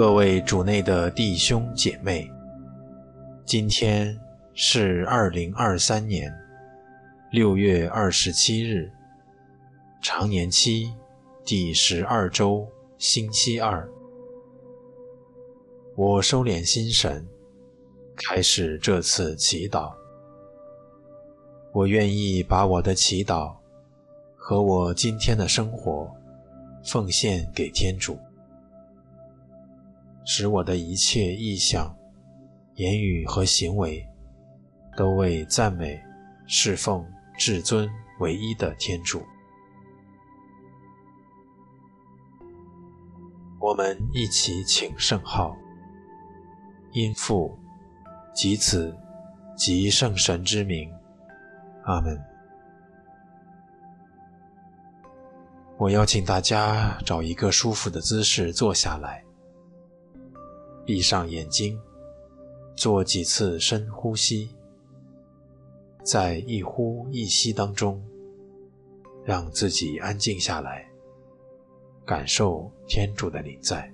各位主内的弟兄姐妹，今天是二零二三年六月二十七日，常年期第十二周星期二。我收敛心神，开始这次祈祷。我愿意把我的祈祷和我今天的生活奉献给天主。使我的一切意向、言语和行为，都为赞美、侍奉至尊唯一的天主。我们一起请圣号，因父及子及圣神之名，阿门。我邀请大家找一个舒服的姿势坐下来。闭上眼睛，做几次深呼吸，在一呼一吸当中，让自己安静下来，感受天主的临在。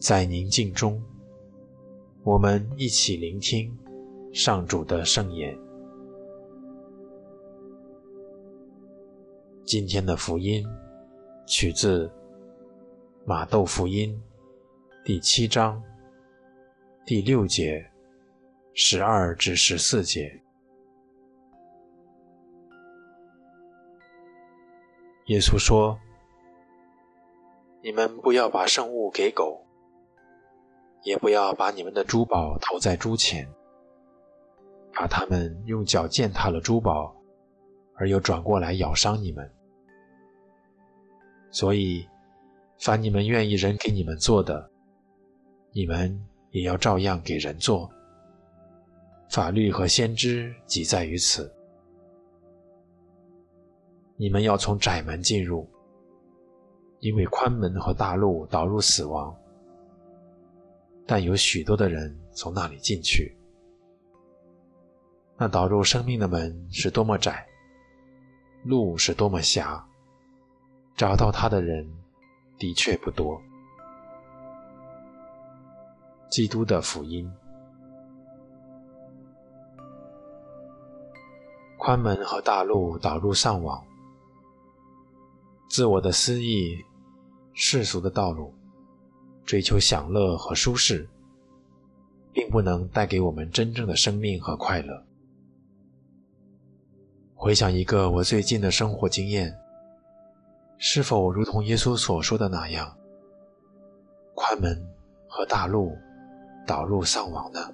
在宁静中，我们一起聆听上主的圣言。今天的福音取自马窦福音第七章第六节十二至十四节。耶稣说：“你们不要把圣物给狗。”也不要把你们的珠宝投在猪前，怕他们用脚践踏了珠宝，而又转过来咬伤你们。所以，凡你们愿意人给你们做的，你们也要照样给人做。法律和先知即在于此。你们要从窄门进入，因为宽门和大路导入死亡。但有许多的人从那里进去。那导入生命的门是多么窄，路是多么狭，找到它的人的确不多。基督的福音。宽门和大路导入上网，自我的私意，世俗的道路。追求享乐和舒适，并不能带给我们真正的生命和快乐。回想一个我最近的生活经验，是否如同耶稣所说的那样，宽门和大路导入丧亡呢？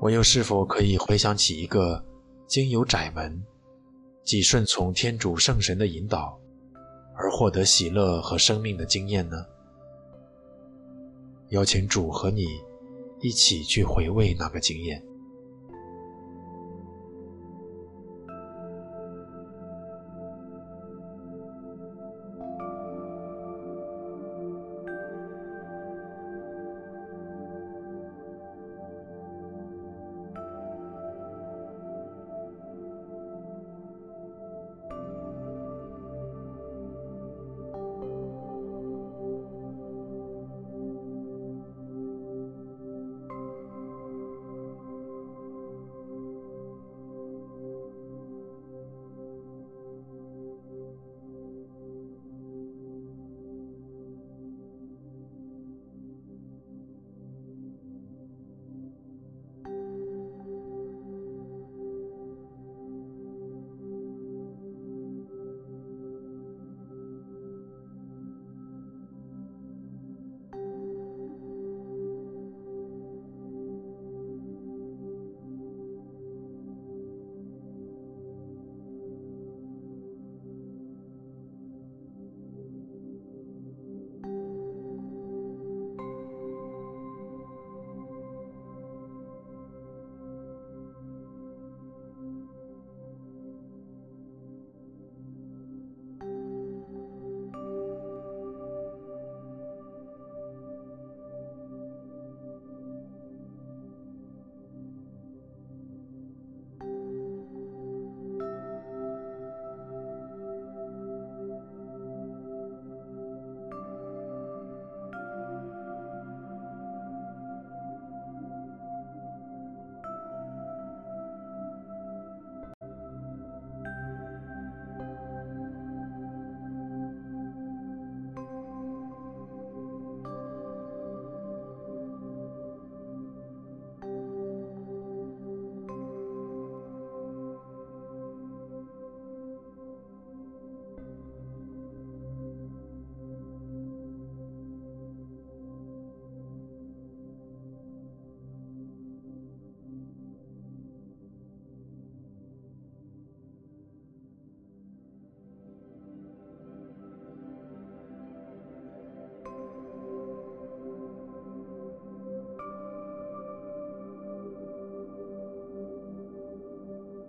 我又是否可以回想起一个经由窄门，即顺从天主圣神的引导，而获得喜乐和生命的经验呢？邀请主和你一起去回味那个经验。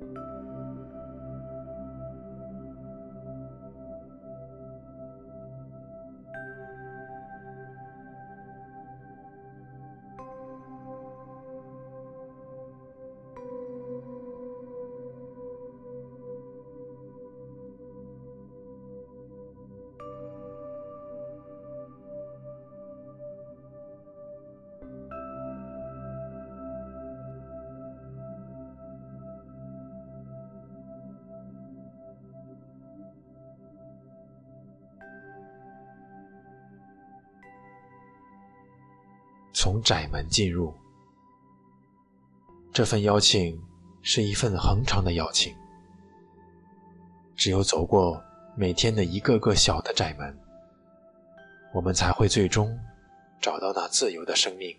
Thank you. 从窄门进入，这份邀请是一份恒长的邀请。只有走过每天的一个个小的窄门，我们才会最终找到那自由的生命。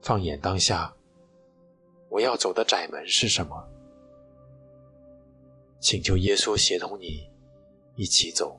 放眼当下，我要走的窄门是什么？请求耶稣协同你一起走。